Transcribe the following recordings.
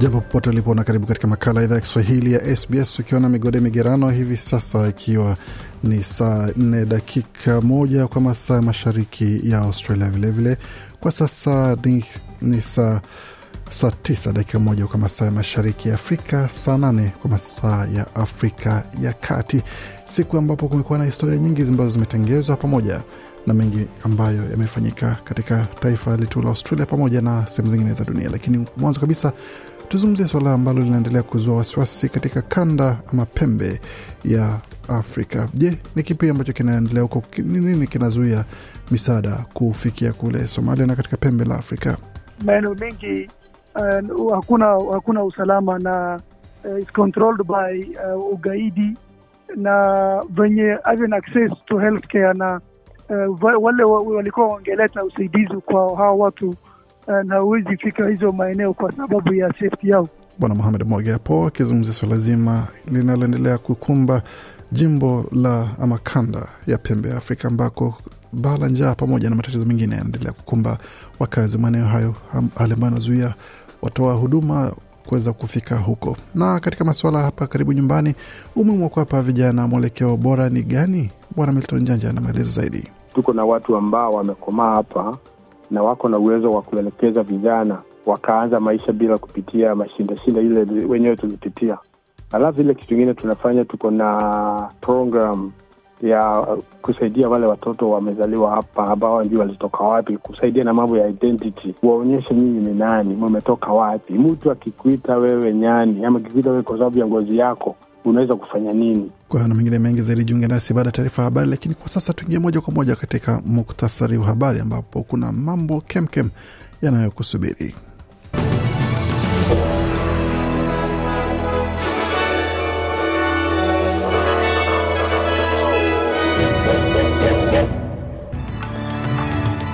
Jambo popote ulipo na karibu katika makala idhaa ya Kiswahili ya SBS ukiwa na migode migerano hivi sasa, ikiwa ni saa nne dakika moja kwa masaa ya mashariki ya Australia. Vilevile vile, kwa sasa ni, ni saa saa tisa dakika moja kwa masaa ya mashariki ya Afrika, saa nane kwa masaa ya Afrika ya Kati, siku ambapo kumekuwa na historia nyingi ambazo zimetengezwa pamoja na mengi ambayo yamefanyika katika taifa letu la Australia pamoja na sehemu zingine za dunia. Lakini mwanzo kabisa tuzungumzie suala ambalo linaendelea kuzua wasiwasi katika kanda ama pembe ya Afrika. Je, ni kipi ambacho kinaendelea huko? Nini kinazuia misaada kufikia kule Somalia na katika pembe la Afrika? Maeneo mengi uh, hakuna hakuna usalama na uh, is controlled by uh, ugaidi na venye access to healthcare na uh, wale walikuwa wangeleta usaidizi kwa hawa watu na huwezi fika hizo maeneo kwa sababu ya safety yao. Bwana Muhamed Mwage hapo akizungumzia swala zima linaloendelea kukumba jimbo la ama kanda ya pembe ya Afrika ambako baa la njaa pamoja na matatizo mengine yanaendelea kukumba wakazi wa maeneo hayo, hali ambayo anazuia watoa huduma kuweza kufika huko. Na katika masuala hapa karibu nyumbani, umuhimu wa kuwapa vijana mwelekeo bora ni gani? Bwana Milton Janja ana maelezo zaidi. Tuko na watu ambao wamekomaa hapa na wako na uwezo wa kuelekeza vijana wakaanza maisha bila kupitia mashindashinda ile wenyewe tulipitia. Alafu ile kitu ingine tunafanya, tuko na program ya kusaidia wale watoto wamezaliwa hapa ambao wajui walitoka wapi, kusaidia na mambo ya identity, waonyeshe nyinyi ni nani, mumetoka wapi. Mtu akikuita wewe nyani ama akikuita wewe kwa sababu ya ngozi yako unaweza kufanya nini? Kwa na mengine mengi zaidi, jiunge nasi baada ya taarifa ya habari. Lakini kwa sasa tuingie moja kwa moja katika muktasari wa habari, ambapo kuna mambo kemkem yanayokusubiri.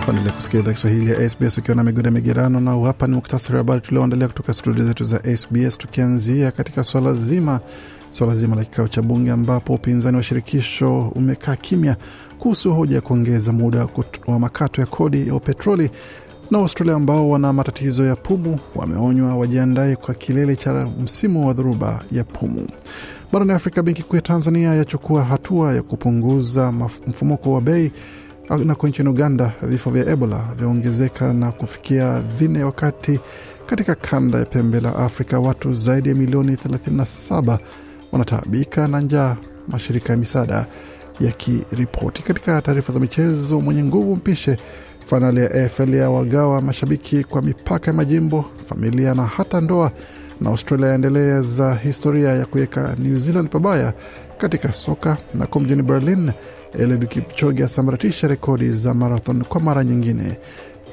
Endelea kusikia idhaa Kiswahili ya SBS ukiwa na migode migerano, na hapa ni muktasari wa habari tulioandalia kutoka studio zetu za SBS, tukianzia katika swala zima swala zima la kikao cha bunge ambapo upinzani wa shirikisho umekaa kimya kuhusu hoja ya kuongeza muda wa makato ya kodi ya petroli, na Australia ambao wana matatizo ya pumu wameonywa wajiandae kwa kilele cha msimu wa dhoruba ya pumu. Barani Afrika, benki kuu ya Tanzania yachukua hatua ya kupunguza mfumuko wa bei nako nchini Uganda vifo vya Ebola vyaongezeka na kufikia vinne, wakati katika kanda ya pembe la Afrika watu zaidi ya milioni 37 wanataabika na njaa, mashirika ya misaada yakiripoti. Katika taarifa za michezo, mwenye nguvu mpishe fainali ya AFL ya wagawa mashabiki kwa mipaka ya majimbo, familia na hata ndoa, na Australia yaendelea za historia ya kuweka New Zealand pabaya katika soka, nako mjini Berlin Eliud Kipchoge asambaratisha rekodi za marathon kwa mara nyingine.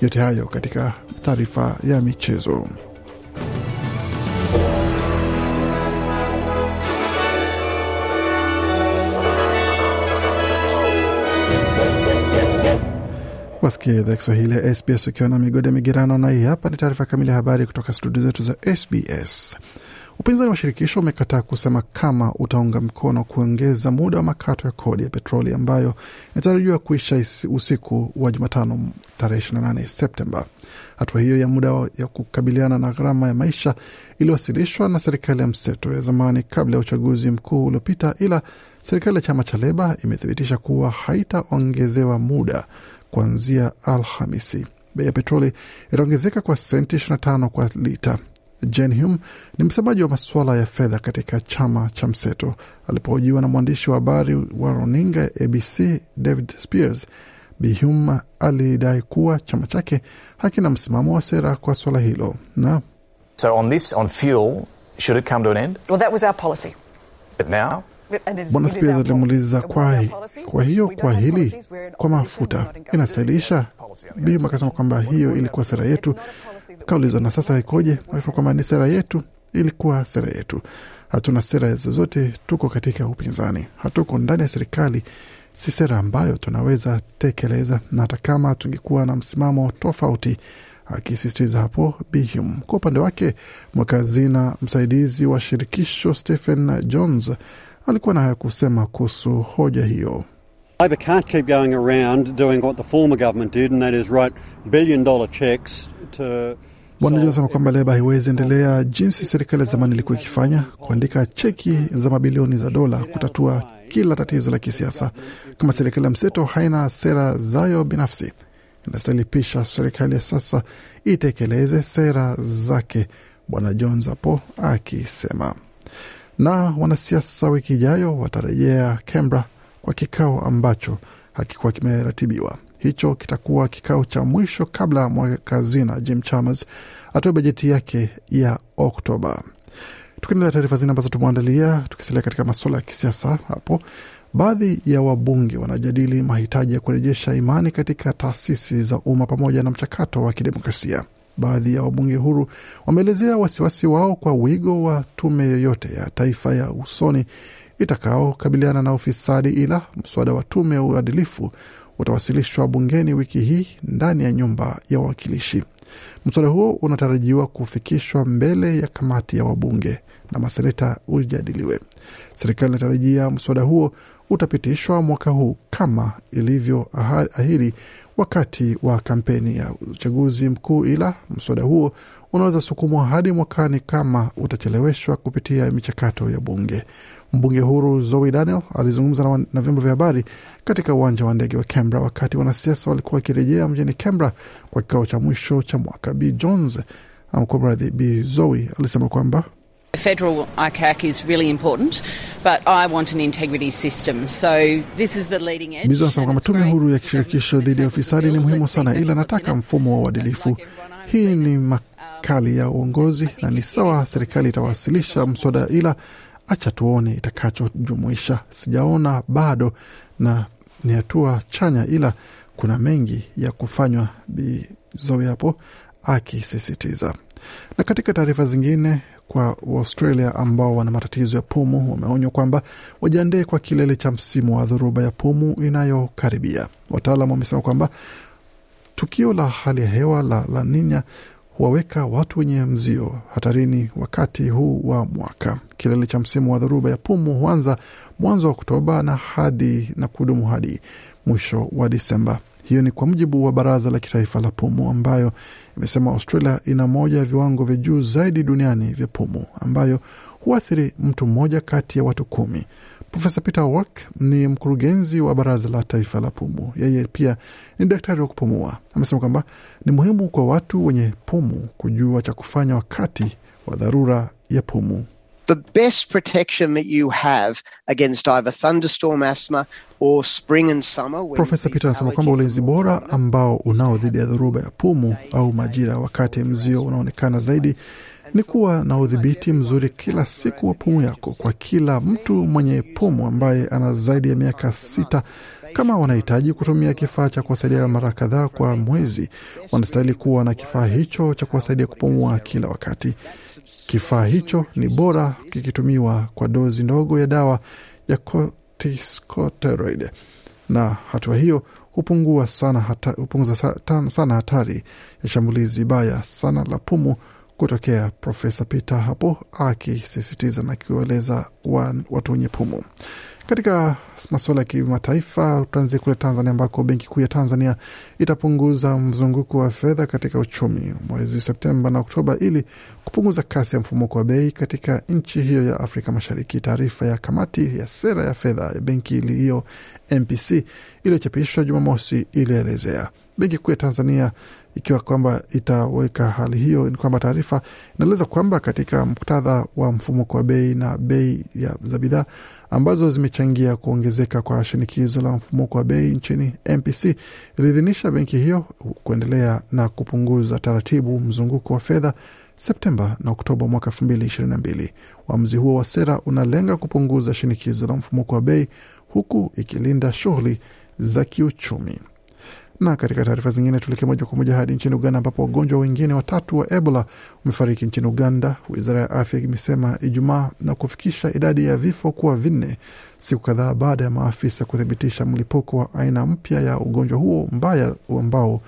Yote hayo katika taarifa ya michezo. Wasikia idhaa Kiswahili ya SBS ukiwa na migode migerano, na hii hapa ni taarifa kamili ya habari kutoka studio zetu za SBS. Upinzani wa shirikisho umekataa kusema kama utaunga mkono kuongeza muda wa makato ya kodi ya petroli ambayo inatarajiwa kuisha usiku wa Jumatano tarehe 28 Septemba. Hatua hiyo ya muda ya kukabiliana na gharama ya maisha iliwasilishwa na serikali ya mseto ya zamani kabla ya uchaguzi mkuu uliopita, ila serikali ya chama cha Leba imethibitisha kuwa haitaongezewa muda kuanzia Alhamisi. Bei ya petroli itaongezeka kwa senti 25 kwa lita. Jen Hume ni msemaji wa masuala ya fedha katika chama cha mseto. Alipohojiwa na mwandishi wa habari wa runinga ABC David Spears, Bi Hume alidai kuwa chama chake hakina msimamo wa sera kwa suala hilo na So on this, on fuel, should it come to an end? Well, that was our policy. But now? Bwana Spears alimuuliza kwa, kwa hiyo kwa hili kwa mafuta inastahilisha? Bima akasema kwamba hiyo ilikuwa sera yetu. Kaulizwa na sasa ikoje? Akasema kwamba ni sera yetu, ilikuwa sera yetu. Hatuna sera zozote, tuko katika upinzani, hatuko ndani ya serikali. Si sera ambayo tunaweza tekeleza, na hata kama tungekuwa na msimamo tofauti akisisitiza hapo Bihum. Kwa upande wake, mwekazina msaidizi wa shirikisho Stephen Jones alikuwa na haya kusema kuhusu hoja hiyo. Labor can't keep going around doing what the former government did, and that is write billion dollar checks to Bwana anasema kwamba Leba haiwezi endelea jinsi serikali ya zamani ilikuwa ikifanya, kuandika cheki za mabilioni za dola kutatua kila tatizo la kisiasa. Kama serikali ya mseto haina sera zayo binafsi, inastahili pisha serikali ya sasa itekeleze sera zake, Bwana Jones hapo akisema. Na wanasiasa wiki ijayo watarejea Canberra kwa kikao ambacho hakikuwa kimeratibiwa. Hicho kitakuwa kikao cha mwisho kabla mweka hazina Jim Chalmers atoe bajeti yake ya Oktoba. Tukiendelea taarifa zingine ambazo tumeandalia, tukisalia katika masuala ya kisiasa hapo, baadhi ya wabunge wanajadili mahitaji ya kurejesha imani katika taasisi za umma pamoja na mchakato wa kidemokrasia. Baadhi ya wabunge huru wameelezea wasiwasi wao kwa wigo wa tume yoyote ya taifa ya usoni itakaokabiliana na ufisadi, ila mswada wa tume ya uadilifu utawasilishwa bungeni wiki hii ndani ya nyumba ya wawakilishi. Mswada huo unatarajiwa kufikishwa mbele ya kamati ya wabunge na maseneta ujadiliwe. Serikali inatarajia mswada huo utapitishwa mwaka huu kama ilivyoahidi wakati wa kampeni ya uchaguzi mkuu, ila mswada huo unaweza sukumwa hadi mwakani kama utacheleweshwa kupitia michakato ya bunge. Mbunge huru Zoe Daniel alizungumza na, na vyombo vya habari katika uwanja wa ndege wa Canberra wakati wanasiasa walikuwa wakirejea mjini Canberra kwa kikao cha mwisho cha mwaka. B Jones amkuwa mradhi, B Zoe alisema kwamba Federal ICAC is really important, but I want an integrity system. So this is the leading edge. Mizo anasema kwamba tume huru ya kishirikisho dhidi ya ufisadi ni muhimu sana, ila nataka mfumo wa uadilifu. Hii ni makali ya uongozi na ni sawa, serikali itawasilisha mswada, ila acha tuone itakachojumuisha. Sijaona bado, na ni hatua chanya, ila kuna mengi ya kufanywa, Bizoe hapo akisisitiza. Na katika taarifa zingine kwa Waustralia ambao wana matatizo ya pumu wameonywa kwamba wajiandae kwa kilele cha msimu wa dhoruba ya pumu inayokaribia. Wataalam wamesema kwamba tukio la hali ya hewa la La Nina huwaweka watu wenye mzio hatarini wakati huu wa mwaka. Kilele cha msimu wa dhoruba ya pumu huanza mwanzo wa Oktoba na hadi na kudumu hadi mwisho wa Disemba. Hiyo ni kwa mujibu wa Baraza la Kitaifa la Pumu ambayo imesema Australia ina moja ya viwango vya juu zaidi duniani vya pumu ambayo huathiri mtu mmoja kati ya watu kumi. Profesa Peter Work ni mkurugenzi wa Baraza la Taifa la Pumu. Yeye pia ni daktari wa kupumua. Amesema kwamba ni muhimu kwa watu wenye pumu kujua cha kufanya wakati wa dharura ya pumu. the best protection that you have against either thunderstorm asthma or spring and summer. Profesa Peter anasema kwamba ulinzi bora ambao unao dhidi ya dhoruba ya pumu au majira wakati mzio unaonekana zaidi ni kuwa na udhibiti mzuri kila siku wa pumu yako. Kwa kila mtu mwenye pumu ambaye ana zaidi ya miaka sita, kama wanahitaji kutumia kifaa cha kuwasaidia mara kadhaa kwa mwezi, wanastahili kuwa na kifaa hicho cha kuwasaidia kupumua kila wakati. Kifaa hicho ni bora kikitumiwa kwa dozi ndogo ya dawa ya corticosteroid, na hatua hiyo hupungua sana hata, hupunguza sana hatari ya shambulizi baya sana la pumu kutokea. Profesa Peter hapo akisisitiza na akiwaeleza watu wenye pumu. Katika masuala ya kimataifa, tuanzie kule Tanzania ambako Benki Kuu ya Tanzania itapunguza mzunguko wa fedha katika uchumi mwezi Septemba na Oktoba ili kupunguza kasi ya mfumuko wa bei katika nchi hiyo ya Afrika Mashariki. Taarifa ya kamati ya sera ya fedha ya benki hiyo MPC iliyochapishwa Jumamosi ilielezea Benki Kuu ya Tanzania ikiwa kwamba itaweka hali hiyo, ni kwamba taarifa inaeleza kwamba katika muktadha wa mfumuko wa bei na bei za bidhaa ambazo zimechangia kuongezeka kwa shinikizo la mfumuko wa bei nchini, MPC iliidhinisha benki hiyo kuendelea na kupunguza taratibu mzunguko wa fedha Septemba na Oktoba mwaka 2022. Uamuzi huo wa sera unalenga kupunguza shinikizo la mfumuko wa bei huku ikilinda shughuli za kiuchumi. Na katika taarifa zingine, tuelekee moja kwa moja hadi nchini Uganda ambapo wagonjwa wengine watatu wa Ebola wamefariki nchini Uganda, wizara ya afya imesema Ijumaa, na kufikisha idadi ya vifo kuwa vinne, siku kadhaa baada ya maafisa kuthibitisha mlipuko wa aina mpya ya ugonjwa huo mbaya ambao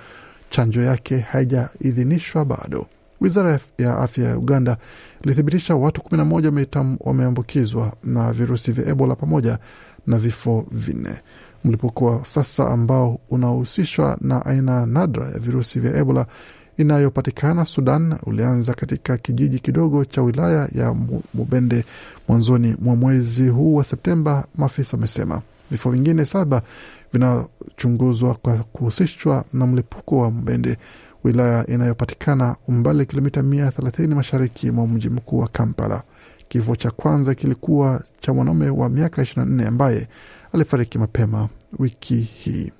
chanjo yake haijaidhinishwa bado. Wizara ya afya ya Uganda ilithibitisha watu 11 wameambukizwa na virusi vya Ebola pamoja na vifo vinne. Mlipuko wa sasa ambao unahusishwa na aina nadra ya virusi vya Ebola inayopatikana Sudan ulianza katika kijiji kidogo cha wilaya ya Mubende mwanzoni mwa mwezi huu wa Septemba, maafisa wamesema. Vifo vingine saba vinachunguzwa kwa kuhusishwa na mlipuko wa Mubende, wilaya inayopatikana umbali kilomita mia thelathini mashariki mwa mji mkuu wa Kampala. Kifo cha kwanza kilikuwa cha mwanaume wa miaka 24 ambaye alifariki mapema wiki hii.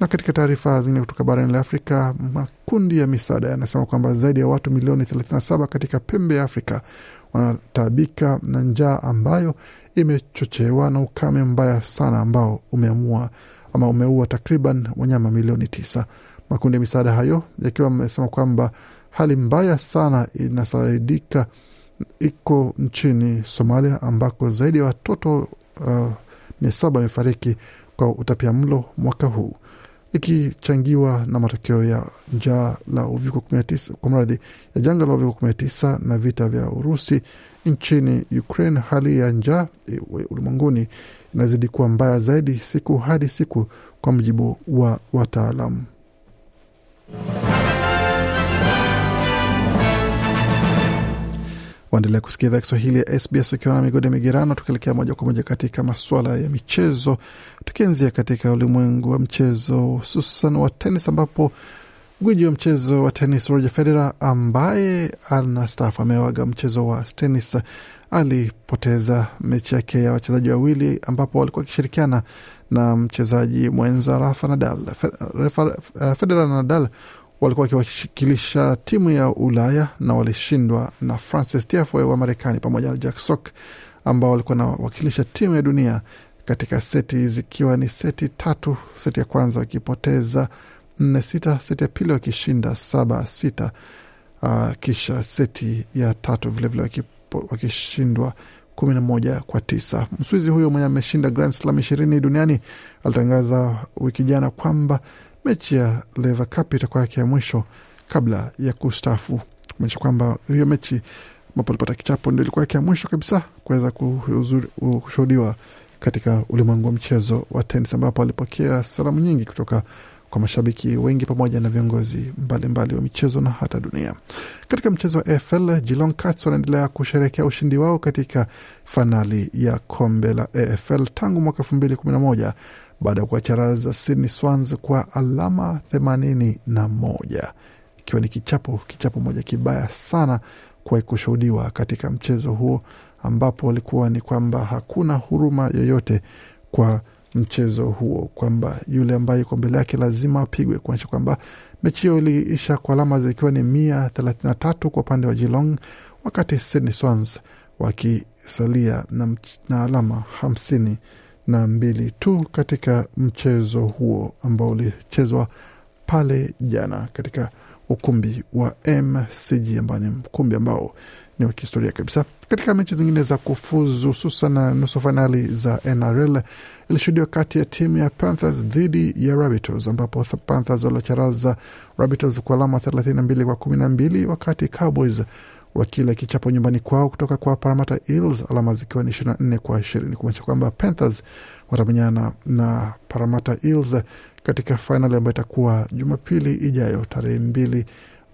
Na katika taarifa zingine kutoka barani la Afrika, makundi ya misaada yanasema kwamba zaidi ya watu milioni 37 katika pembe ya Afrika wanataabika na njaa ambayo imechochewa na ukame mbaya sana ambao umeamua ama umeua takriban wanyama milioni tisa. Makundi ya misaada hayo yakiwa amesema kwamba hali mbaya sana inasaidika iko nchini Somalia ambako zaidi ya watoto uh, mia saba wamefariki kwa utapia mlo mwaka huu ikichangiwa na matokeo ya njaa la uviko 19 kwa mradhi ya janga la uviko 19 na vita vya Urusi nchini Ukraine. Hali ya njaa ulimwenguni inazidi kuwa mbaya zaidi siku hadi siku, kwa mujibu wa wataalamu. Waendelea kusikia idhaa Kiswahili ya SBS ukiwa na migode migerano, tukielekea moja kwa moja katika masuala ya michezo, tukianzia katika ulimwengu wa mchezo hususan wa tenis, ambapo gwiji wa mchezo wa tenis Roger Federer ambaye anastaafu amewaga mchezo wa tenis alipoteza mechi yake ya wachezaji wawili ambapo walikuwa wakishirikiana na mchezaji mwenza Rafa Nadal. Federer na Nadal walikuwa wakiwakilisha timu ya Ulaya na walishindwa na Francis Tiafoe wa Marekani pamoja na Jack Sock ambao walikuwa wanawakilisha timu ya dunia katika seti zikiwa ni seti tatu. Seti ya kwanza wakipoteza nne sita, seti ya pili wakishinda saba sita, uh, kisha seti ya tatu vilevile wakishindwa kumi na moja kwa tisa. Mswizi huyo mwenye ameshinda Grand Slam ishirini duniani alitangaza wiki jana kwamba mechi ya Lever itakuwa yake ya mwisho kabla ya kustafu, kumaanisha kwamba hiyo mechi ambapo alipata kichapo ndio ilikuwa yake ya mwisho kabisa kuweza kushuhudiwa katika ulimwengu wa mchezo wa tenis, ambapo alipokea salamu nyingi kutoka kwa mashabiki wengi pamoja na viongozi mbalimbali mbali wa michezo na hata dunia. Katika mchezo wa AFL, Geelong Cats wanaendelea kusherehekea ushindi wao katika fainali ya kombe la AFL tangu mwaka elfu mbili kumi na moja baada ya kuwacharaza Sydney Swans kwa alama themanini na moja. Ikiwa ni kichapo kichapo moja kibaya sana kuwahi kushuhudiwa katika mchezo huo, ambapo walikuwa ni kwamba hakuna huruma yoyote kwa mchezo huo, kwamba yule ambaye yuko mbele yake lazima apigwe, kuonyesha kwamba mechi hiyo iliisha kwa alama zikiwa ni mia thelathini na tatu kwa upande wa Geelong, wakati Sydney Swans wakisalia na, na alama hamsini na mbili tu katika mchezo huo ambao ulichezwa pale jana katika ukumbi wa MCG ambao ni ukumbi ambao ni wa kihistoria kabisa. Katika mechi zingine za kufuzu hususan nusu fainali za NRL ilishuhudiwa kati ya timu ya Panthers dhidi ya Rabbitohs ambapo Panthers waliocharaza Rabbitohs kwa alama thelathini na mbili kwa kumi na mbili wakati Cowboys wakila kichapo nyumbani kwao kutoka kwa Parramatta Eels alama zikiwa ni ishirini na nne kwa ishirini kumaanisha kwamba Panthers watamenyana na Parramatta Eels katika fainali ambayo itakuwa Jumapili ijayo tarehe mbili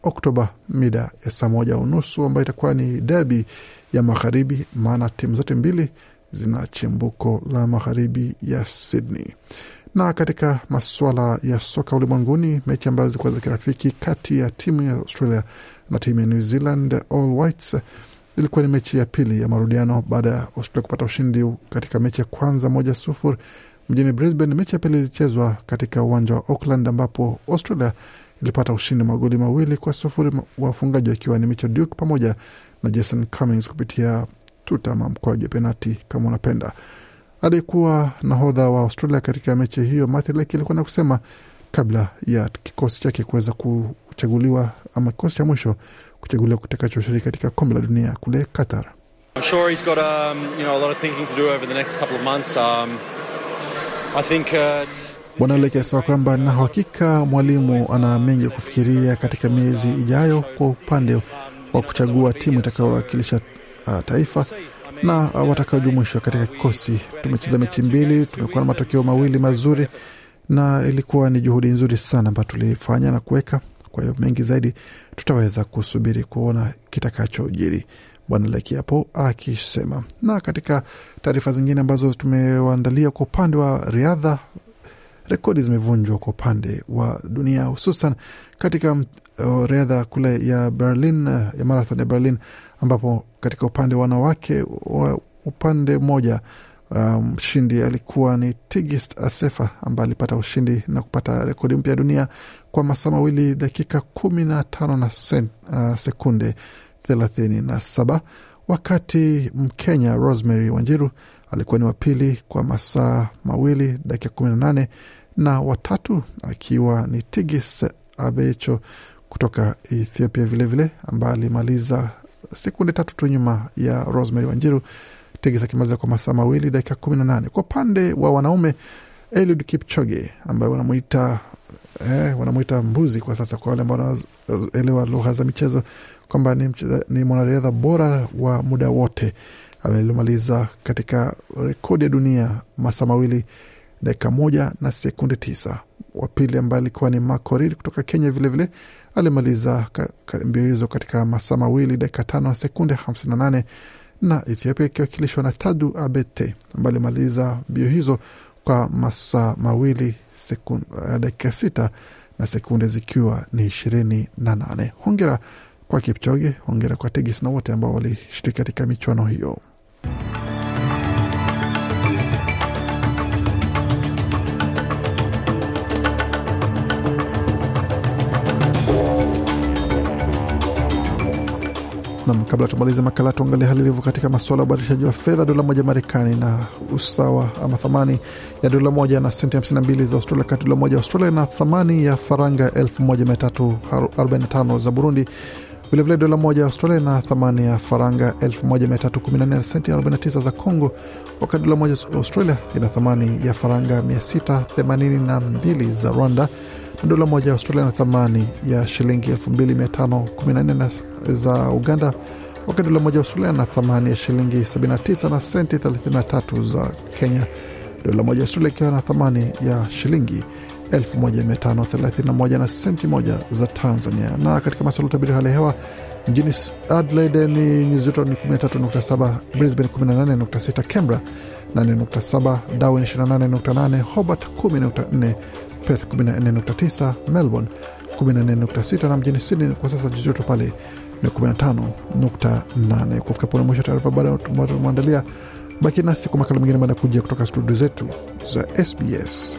Oktoba mida ya saa moja unusu ambayo itakuwa ni derby ya magharibi, maana timu zote mbili zina chimbuko la magharibi ya Sydney. Na katika masuala ya soka ulimwenguni, mechi ambazo zilikuwa za kirafiki kati ya timu ya Australia na timu ya New Zealand All Whites ilikuwa ni mechi ya pili ya marudiano baada ya Australia kupata ushindi katika mechi ya kwanza moja sufuri mjini Brisbane. Mechi ya pili ilichezwa katika uwanja wa Auckland ambapo Australia ilipata ushindi magoli mawili kwa sufuri, wafungaji wakiwa ni Mitchell Duke pamoja na Jason Cummings kupitia tuta ama mkwaju wa penati kama unapenda. Aliyekuwa nahodha wa Australia katika mechi hiyo Matthew Lake alikuwa na kusema kabla ya kikosi chake kuweza kuchaguliwa ama kikosi cha mwisho kuchaguliwa kutakachoshiriki katika kombe la dunia kule Qatar. I'm sure he's got um, you know a lot of thinking to do over the next couple of months. Um, I think uh, Bwana Lake alisema kwamba na hakika mwalimu ana mengi ya kufikiria katika miezi ijayo kwa upande wa kuchagua timu itakayowakilisha uh, taifa na uh, watakaojumuishwa katika kikosi. Tumecheza mechi mbili, tumekuwa na matokeo mawili mazuri na ilikuwa ni juhudi nzuri sana ambayo tulifanya na kuweka. Kwa hiyo mengi zaidi tutaweza kusubiri kuona kitakachojiri, Bwana Leki hapo akisema. Na katika taarifa zingine ambazo tumewaandalia kwa upande wa riadha, rekodi zimevunjwa kwa upande wa dunia, hususan katika uh, riadha kule ya Berlin, uh, ya marathon ya Berlin, ambapo katika upande wa wanawake wa upande mmoja mshindi um, alikuwa ni Tigist Asefa ambaye alipata ushindi na kupata rekodi mpya ya dunia kwa masaa mawili dakika kumi na tano na sen, uh, sekunde thelathini na saba. Wakati Mkenya Rosemary Wanjiru alikuwa ni wa pili kwa masaa mawili dakika kumi na nane na watatu akiwa ni Tigis Abecho kutoka Ethiopia vilevile ambaye alimaliza sekunde tatu tu nyuma ya Rosemary Wanjiru Tigis akimaliza kwa masaa mawili dakika kumi na nane. Kwa upande wa wanaume Eliud Kipchoge ambaye wanamuita eh, wanamuita mbuzi kwa sasa, kwa wale ambao wanaelewa lugha za michezo kwamba ni, ni mwanariadha bora wa muda wote. alimaliza katika rekodi ya dunia masaa mawili dakika moja na sekunde tisa. Wa pili ambaye alikuwa ni Makorir kutoka Kenya vilevile vile, alimaliza mbio hizo katika masaa mawili dakika tano na sekunde hamsini na nane na Ethiopia ikiwakilishwa na Tadu Abete ambaye alimaliza mbio hizo kwa masaa mawili dakika sita na sekunde zikiwa ni ishirini na nane. Hongera kwa Kipchoge, hongera kwa Tegis na wote ambao walishiriki katika michuano hiyo. Nam, kabla tumalize makala, tuangalia hali ilivyo katika masuala ya ubadilishaji wa fedha. Dola moja Marekani na usawa ama thamani ya dola moja na senti 52 za Australia, kati dola moja Australia na thamani ya faranga 1345 za Burundi. Vilevile dola moja Australia na thamani ya faranga 1314 na senti 49 za Congo, wakati dola moja Australia ina thamani ya faranga 682 za Rwanda na dola moja ya Australia na thamani ya shilingi 2514 za Uganda, wakati dola moja ya Australia na thamani ya shilingi 79 na senti 33 za Kenya, dola moja ya Australia ikiwa na thamani ya shilingi 1531 na senti moja za Tanzania. Na katika masuala utabiri hali ya hewa mjini Adelaide ni nyuzi joto ni 13.7, Brisbane 18.6, Canberra 8.7, Darwin 28.8, Hobart 10.4 Perth 14.9, Melbourne 14.6 na mjini Sydney kwa sasa jiji pale ni 15.8. Kufika pone mwisho taarifa baada tumeandalia. Baki nasi kwa makala mengine baada kuja kutoka studio zetu za SBS.